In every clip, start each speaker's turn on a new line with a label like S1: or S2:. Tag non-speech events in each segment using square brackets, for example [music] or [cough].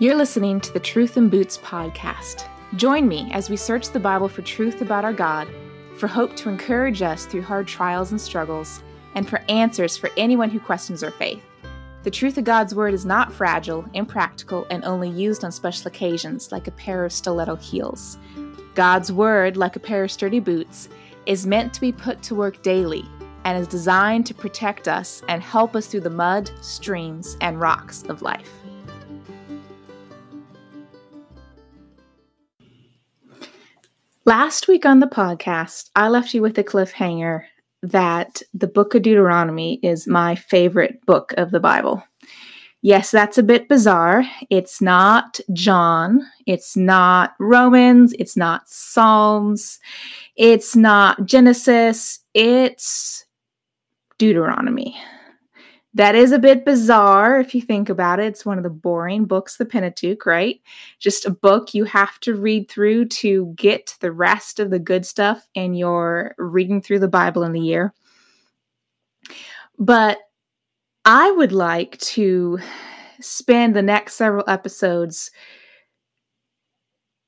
S1: You're listening to the Truth in Boots podcast. Join me as we search the Bible for truth about our God, for hope to encourage us through hard trials and struggles, and for answers for anyone who questions our faith. The truth of God's Word is not fragile, impractical, and only used on special occasions like a pair of stiletto heels. God's Word, like a pair of sturdy boots, is meant to be put to work daily and is designed to protect us and help us through the mud, streams, and rocks of life. Last week on the podcast, I left you with a cliffhanger that the book of Deuteronomy is my favorite book of the Bible. Yes, that's a bit bizarre. It's not John, it's not Romans, it's not Psalms, it's not Genesis, it's Deuteronomy. That is a bit bizarre if you think about it. It's one of the boring books, the Pentateuch, right? Just a book you have to read through to get the rest of the good stuff in your reading through the Bible in the year. But I would like to spend the next several episodes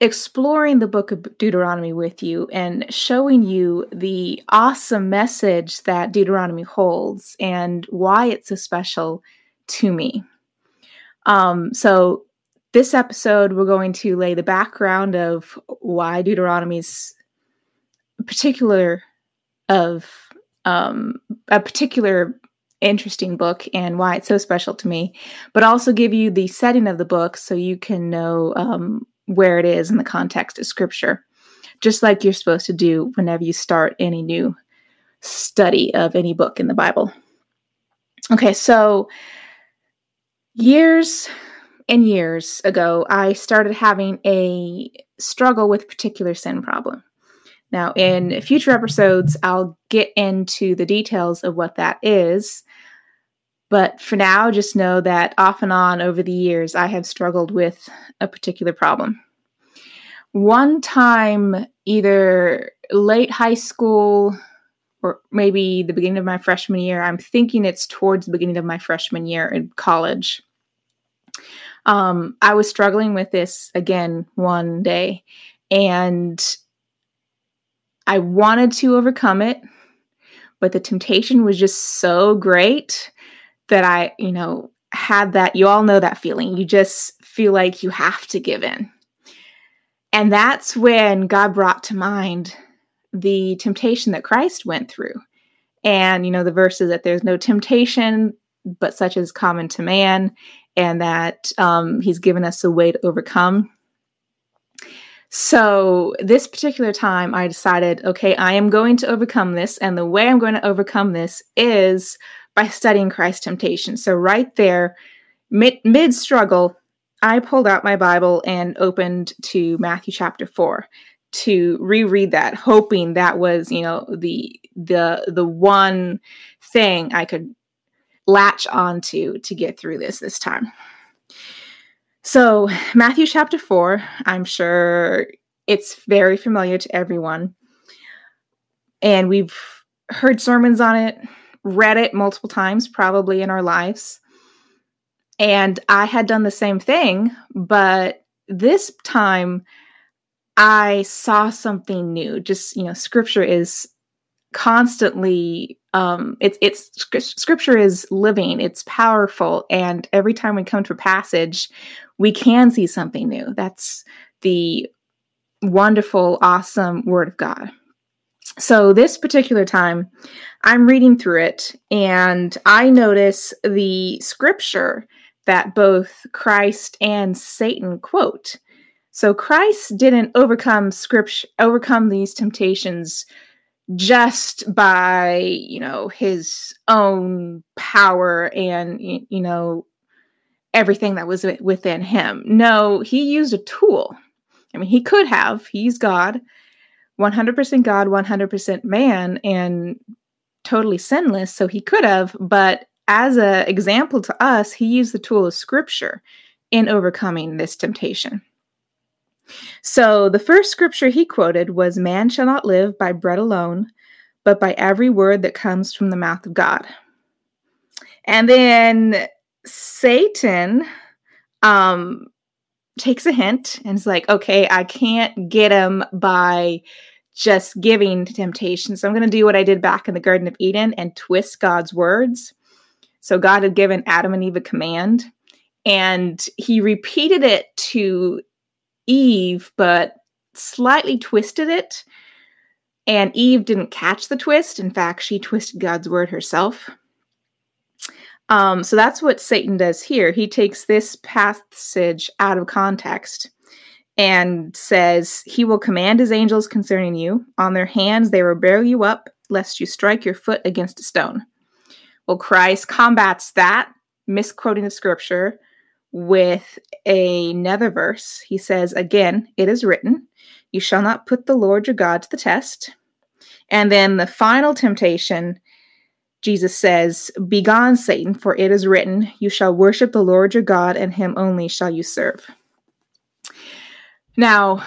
S1: exploring the book of Deuteronomy with you and showing you the awesome message that Deuteronomy holds and why it's so special to me. Um, so, this episode, we're going to lay the background of why Deuteronomy is particular of um, a particular interesting book and why it's so special to me, but also give you the setting of the book so you can know um, where it is in the context of scripture, just like you're supposed to do whenever you start any new study of any book in the Bible. Okay, so years and years ago, I started having a struggle with a particular sin problem. Now, in future episodes, I'll get into the details of what that is. But for now, just know that off and on over the years, I have struggled with a particular problem. One time, either late high school or maybe the beginning of my freshman year, I'm thinking it's towards the beginning of my freshman year in college. Um, I was struggling with this again one day, and I wanted to overcome it, but the temptation was just so great that I, you know, had that. You all know that feeling. You just feel like you have to give in. And that's when God brought to mind the temptation that Christ went through. And, you know, the verses that there's no temptation but such as common to man, and that um, he's given us a way to overcome. So, this particular time, I decided, okay, I am going to overcome this. And the way I'm going to overcome this is by studying Christ's temptation. So, right there, mid struggle, I pulled out my Bible and opened to Matthew chapter 4 to reread that hoping that was you know the the the one thing i could latch onto to get through this this time. So matthew chapter 4 i'm sure it's very familiar to everyone. And we've heard sermons on it read it multiple times, probably in our lives. And I had done the same thing, but this time I saw something new. Just, you know, scripture is constantly um it's it's scripture is living, it's powerful, and every time we come to a passage, we can see something new. That's the wonderful, awesome word of God. So, this particular time, I'm reading through it and I notice the scripture that both Christ and Satan quote. So, Christ didn't overcome scripture, overcome these temptations just by, you know, his own power and, you know, everything that was within him. No, he used a tool. I mean, he could have, he's God 100% God, 100% man, and totally sinless. So he could have, but as an example to us, he used the tool of scripture in overcoming this temptation. So the first scripture he quoted was Man shall not live by bread alone, but by every word that comes from the mouth of God. And then Satan um, takes a hint and is like, okay, I can't get him by just giving temptation. So I'm going to do what I did back in the Garden of Eden and twist God's words. So God had given Adam and Eve a command, and he repeated it to Eve, but slightly twisted it. And Eve didn't catch the twist. In fact, she twisted God's word herself. Um, so that's what Satan does here. He takes this passage out of context and says, He will command his angels concerning you. On their hands they will bear you up, lest you strike your foot against a stone. Well, Christ combats that, misquoting the scripture, with another verse. He says, Again, it is written, You shall not put the Lord your God to the test. And then the final temptation Jesus says, Begone, Satan, for it is written, You shall worship the Lord your God, and him only shall you serve. Now,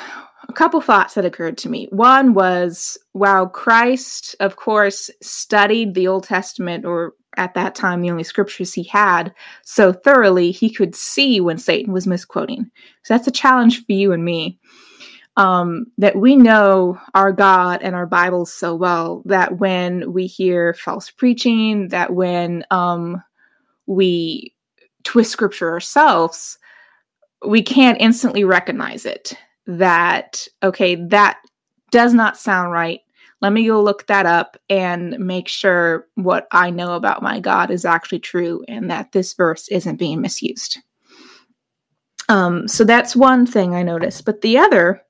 S1: a couple thoughts that occurred to me. One was while Christ, of course, studied the Old Testament, or at that time the only scriptures he had, so thoroughly, he could see when Satan was misquoting. So that's a challenge for you and me um, that we know our God and our Bibles so well that when we hear false preaching, that when um, we twist scripture ourselves, we can't instantly recognize it. That, okay, that does not sound right. Let me go look that up and make sure what I know about my God is actually true and that this verse isn't being misused. Um, so that's one thing I noticed. But the other,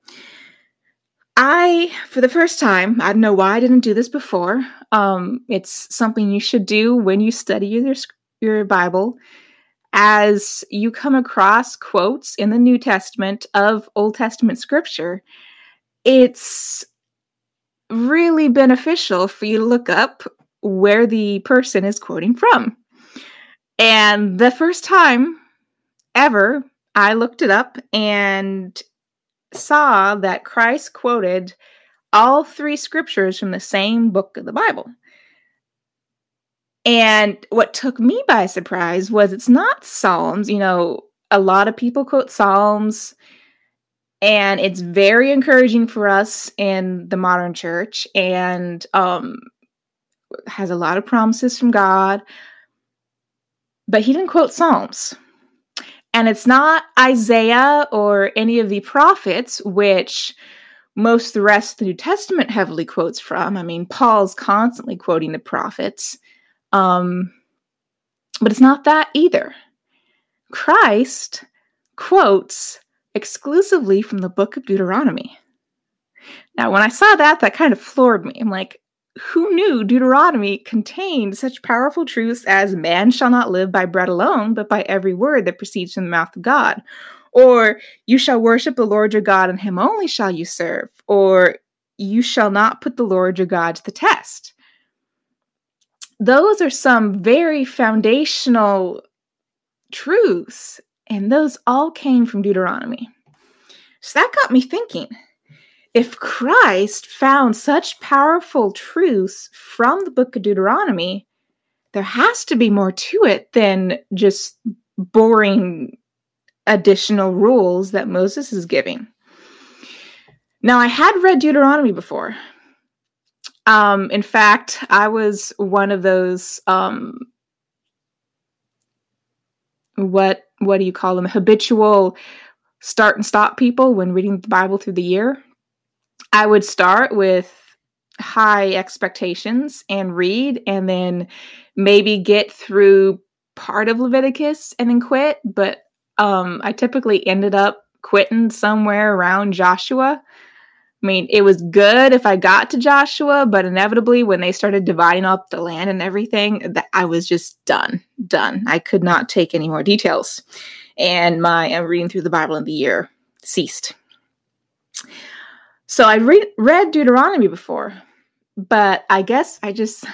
S1: I, for the first time, I don't know why I didn't do this before. Um, it's something you should do when you study your, your Bible. As you come across quotes in the New Testament of Old Testament scripture, it's really beneficial for you to look up where the person is quoting from. And the first time ever I looked it up and saw that Christ quoted all three scriptures from the same book of the Bible. And what took me by surprise was it's not Psalms. You know, a lot of people quote Psalms, and it's very encouraging for us in the modern church and um, has a lot of promises from God. But he didn't quote Psalms. And it's not Isaiah or any of the prophets, which most the rest of the New Testament heavily quotes from. I mean, Paul's constantly quoting the prophets. Um, but it's not that either. Christ quotes exclusively from the book of Deuteronomy. Now, when I saw that, that kind of floored me. I'm like, who knew Deuteronomy contained such powerful truths as man shall not live by bread alone, but by every word that proceeds from the mouth of God? Or you shall worship the Lord your God, and him only shall you serve. Or you shall not put the Lord your God to the test. Those are some very foundational truths, and those all came from Deuteronomy. So that got me thinking if Christ found such powerful truths from the book of Deuteronomy, there has to be more to it than just boring additional rules that Moses is giving. Now, I had read Deuteronomy before. Um, in fact, I was one of those um, what what do you call them habitual start and stop people when reading the Bible through the year. I would start with high expectations and read, and then maybe get through part of Leviticus and then quit. But um, I typically ended up quitting somewhere around Joshua. I mean, it was good if I got to Joshua, but inevitably, when they started dividing up the land and everything, that I was just done, done. I could not take any more details, and my uh, reading through the Bible in the year ceased. So I re- read Deuteronomy before, but I guess I just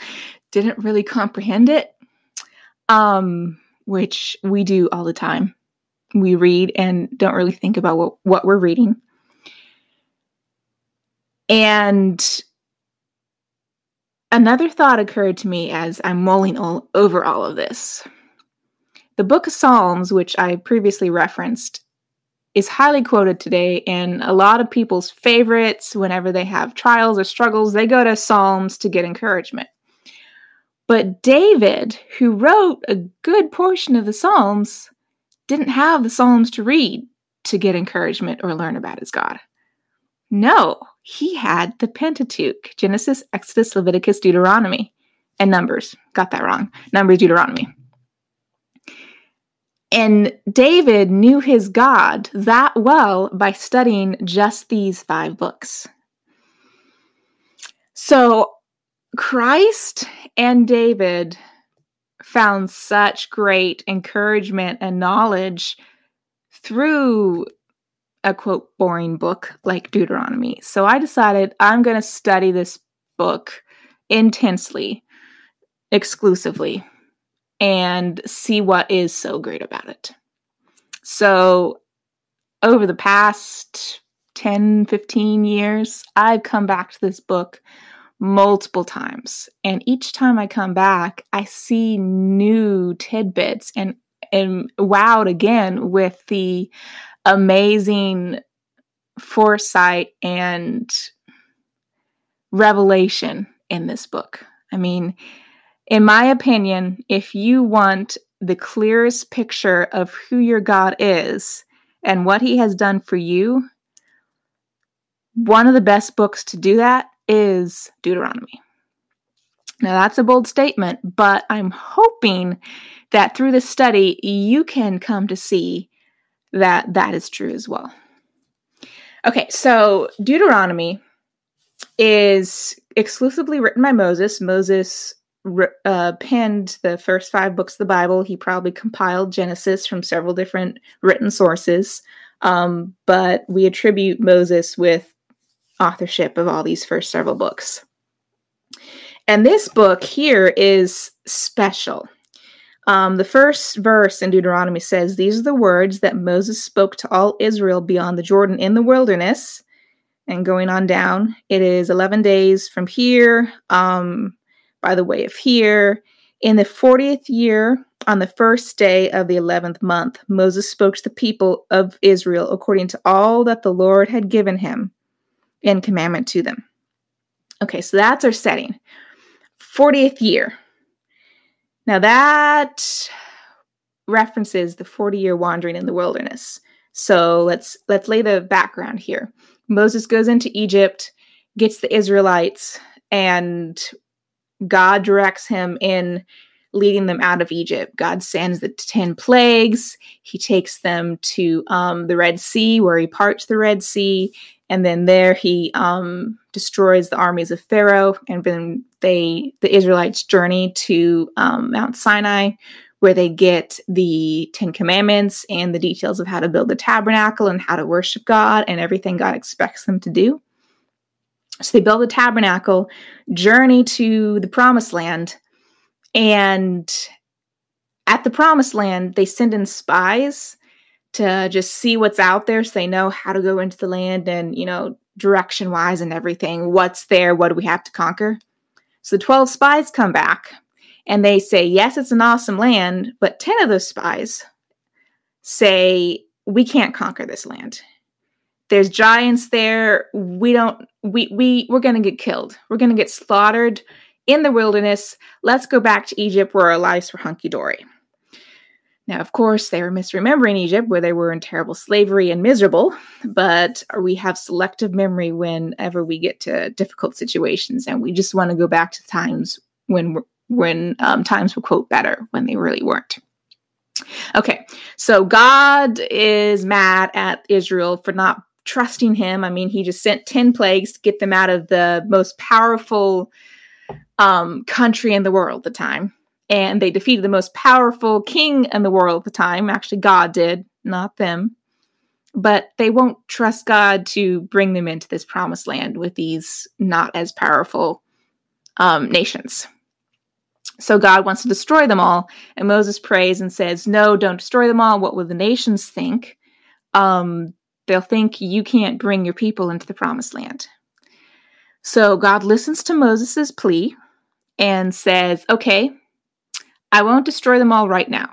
S1: [laughs] didn't really comprehend it, um, which we do all the time. We read and don't really think about what, what we're reading. And another thought occurred to me as I'm mulling all over all of this. The book of Psalms, which I previously referenced, is highly quoted today, and a lot of people's favorites whenever they have trials or struggles, they go to Psalms to get encouragement. But David, who wrote a good portion of the Psalms, didn't have the Psalms to read to get encouragement or learn about his God. No, he had the Pentateuch Genesis, Exodus, Leviticus, Deuteronomy, and Numbers. Got that wrong. Numbers, Deuteronomy. And David knew his God that well by studying just these five books. So Christ and David found such great encouragement and knowledge through a quote boring book like Deuteronomy. So I decided I'm going to study this book intensely, exclusively, and see what is so great about it. So over the past 10, 15 years, I've come back to this book multiple times. And each time I come back, I see new tidbits and am wowed again with the amazing foresight and revelation in this book. I mean, in my opinion, if you want the clearest picture of who your God is and what he has done for you, one of the best books to do that is Deuteronomy. Now, that's a bold statement, but I'm hoping that through this study, you can come to see that that is true as well. Okay, so Deuteronomy is exclusively written by Moses. Moses uh, penned the first five books of the Bible. He probably compiled Genesis from several different written sources, um, but we attribute Moses with authorship of all these first several books. And this book here is special. Um, the first verse in Deuteronomy says, These are the words that Moses spoke to all Israel beyond the Jordan in the wilderness. And going on down, it is 11 days from here, um, by the way of here. In the 40th year, on the first day of the 11th month, Moses spoke to the people of Israel according to all that the Lord had given him in commandment to them. Okay, so that's our setting. 40th year. Now that references the 40 year wandering in the wilderness. So let's let's lay the background here. Moses goes into Egypt, gets the Israelites, and God directs him in leading them out of Egypt. God sends the 10 plagues. He takes them to um, the Red Sea, where he parts the Red Sea. And then there he um, destroys the armies of Pharaoh. And then they, the Israelites, journey to um, Mount Sinai, where they get the Ten Commandments and the details of how to build the tabernacle and how to worship God and everything God expects them to do. So they build the tabernacle, journey to the promised land, and at the promised land, they send in spies to just see what's out there so they know how to go into the land and, you know, direction wise and everything. What's there? What do we have to conquer? So the 12 spies come back and they say, yes, it's an awesome land, but 10 of those spies say, we can't conquer this land. There's giants there. We don't, we, we, we're going to get killed. We're going to get slaughtered in the wilderness. Let's go back to Egypt where our lives were hunky dory. Now, of course, they were misremembering Egypt where they were in terrible slavery and miserable, but we have selective memory whenever we get to difficult situations, and we just want to go back to times when when um, times were quote better when they really weren't. Okay, so God is mad at Israel for not trusting Him. I mean, He just sent ten plagues to get them out of the most powerful um, country in the world at the time. And they defeated the most powerful king in the world at the time. Actually, God did, not them. But they won't trust God to bring them into this promised land with these not as powerful um, nations. So God wants to destroy them all. And Moses prays and says, No, don't destroy them all. What will the nations think? Um, they'll think you can't bring your people into the promised land. So God listens to Moses' plea and says, Okay, I won't destroy them all right now.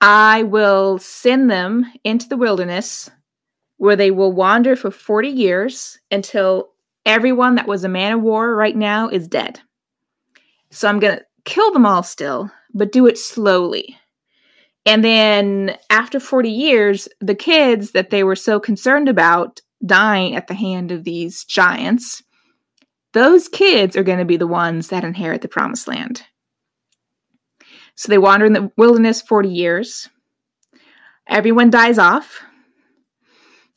S1: I will send them into the wilderness where they will wander for 40 years until everyone that was a man of war right now is dead. So I'm going to kill them all still, but do it slowly. And then after 40 years, the kids that they were so concerned about dying at the hand of these giants, those kids are going to be the ones that inherit the promised land. So they wander in the wilderness 40 years. Everyone dies off.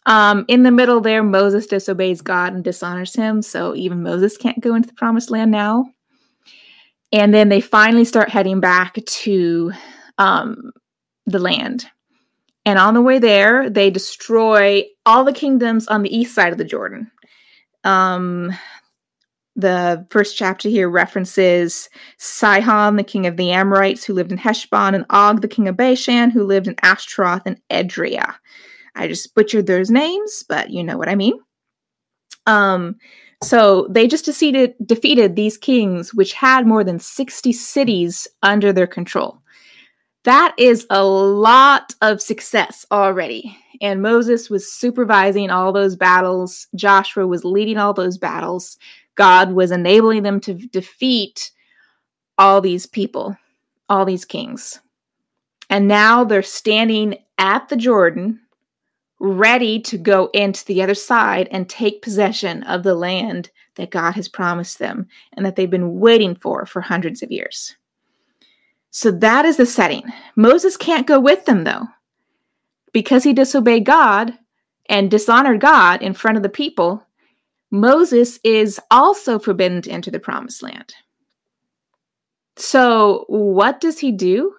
S1: Um, in the middle there, Moses disobeys God and dishonors him. So even Moses can't go into the promised land now. And then they finally start heading back to um, the land. And on the way there, they destroy all the kingdoms on the east side of the Jordan. Um, the first chapter here references Sihon, the king of the Amorites, who lived in Heshbon, and Og, the king of Bashan, who lived in Ashtaroth and Edrei. I just butchered those names, but you know what I mean. Um, so they just defeated, defeated these kings, which had more than 60 cities under their control. That is a lot of success already. And Moses was supervising all those battles. Joshua was leading all those battles. God was enabling them to defeat all these people, all these kings. And now they're standing at the Jordan, ready to go into the other side and take possession of the land that God has promised them and that they've been waiting for for hundreds of years. So that is the setting. Moses can't go with them, though, because he disobeyed God and dishonored God in front of the people. Moses is also forbidden to enter the promised land. So, what does he do?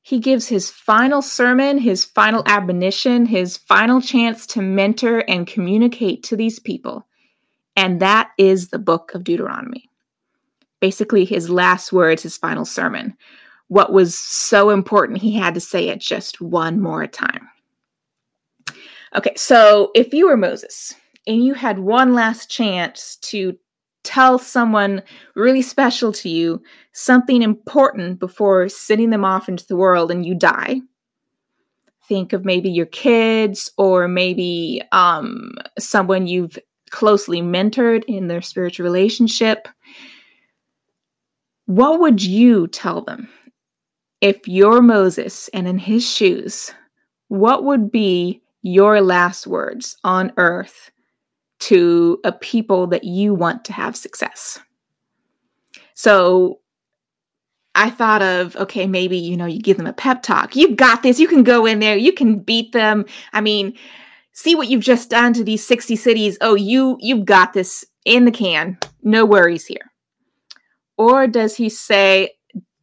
S1: He gives his final sermon, his final admonition, his final chance to mentor and communicate to these people. And that is the book of Deuteronomy basically his last words, his final sermon. What was so important, he had to say it just one more time. Okay, so if you were Moses and you had one last chance to tell someone really special to you something important before sending them off into the world and you die, think of maybe your kids or maybe um, someone you've closely mentored in their spiritual relationship what would you tell them if you're Moses and in his shoes? What would be your last words on earth to a people that you want to have success? So I thought of, okay, maybe, you know, you give them a pep talk. You've got this. You can go in there. You can beat them. I mean, see what you've just done to these 60 cities. Oh, you you've got this in the can. No worries here. Or does he say,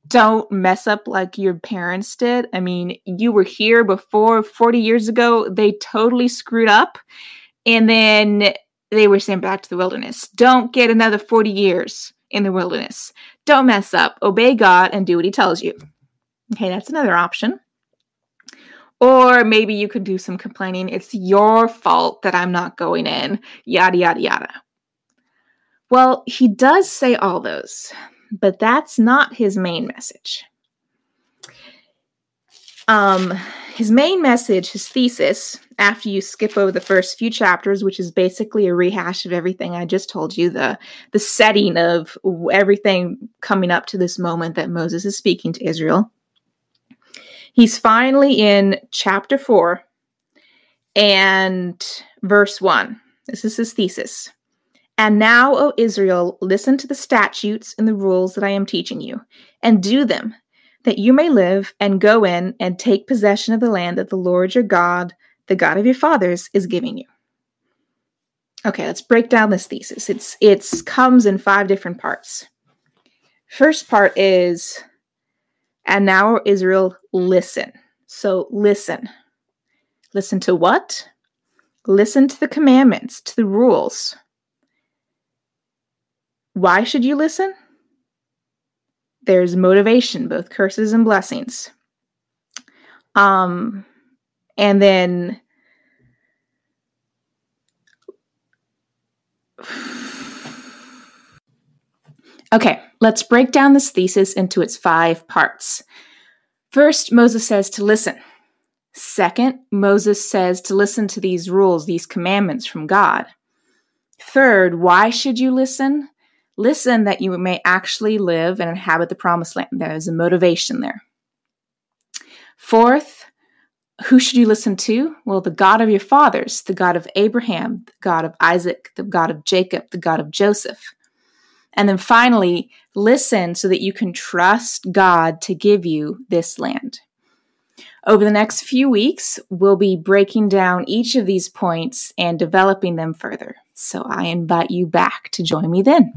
S1: don't mess up like your parents did? I mean, you were here before 40 years ago. They totally screwed up. And then they were sent back to the wilderness. Don't get another 40 years in the wilderness. Don't mess up. Obey God and do what he tells you. Okay, that's another option. Or maybe you could do some complaining. It's your fault that I'm not going in, yada, yada, yada. Well, he does say all those, but that's not his main message. Um, his main message, his thesis, after you skip over the first few chapters, which is basically a rehash of everything I just told you, the the setting of everything coming up to this moment that Moses is speaking to Israel. He's finally in chapter four and verse one. This is his thesis. And now, O Israel, listen to the statutes and the rules that I am teaching you, and do them, that you may live and go in and take possession of the land that the Lord your God, the God of your fathers, is giving you. Okay, let's break down this thesis. It's it's comes in five different parts. First part is and now Israel listen. So listen. Listen to what? Listen to the commandments, to the rules. Why should you listen? There's motivation, both curses and blessings. Um, and then Okay, let's break down this thesis into its five parts. First, Moses says to listen. Second, Moses says to listen to these rules, these commandments from God. Third, why should you listen? Listen that you may actually live and inhabit the promised land. There is a motivation there. Fourth, who should you listen to? Well, the God of your fathers, the God of Abraham, the God of Isaac, the God of Jacob, the God of Joseph. And then finally, listen so that you can trust God to give you this land. Over the next few weeks, we'll be breaking down each of these points and developing them further. So I invite you back to join me then.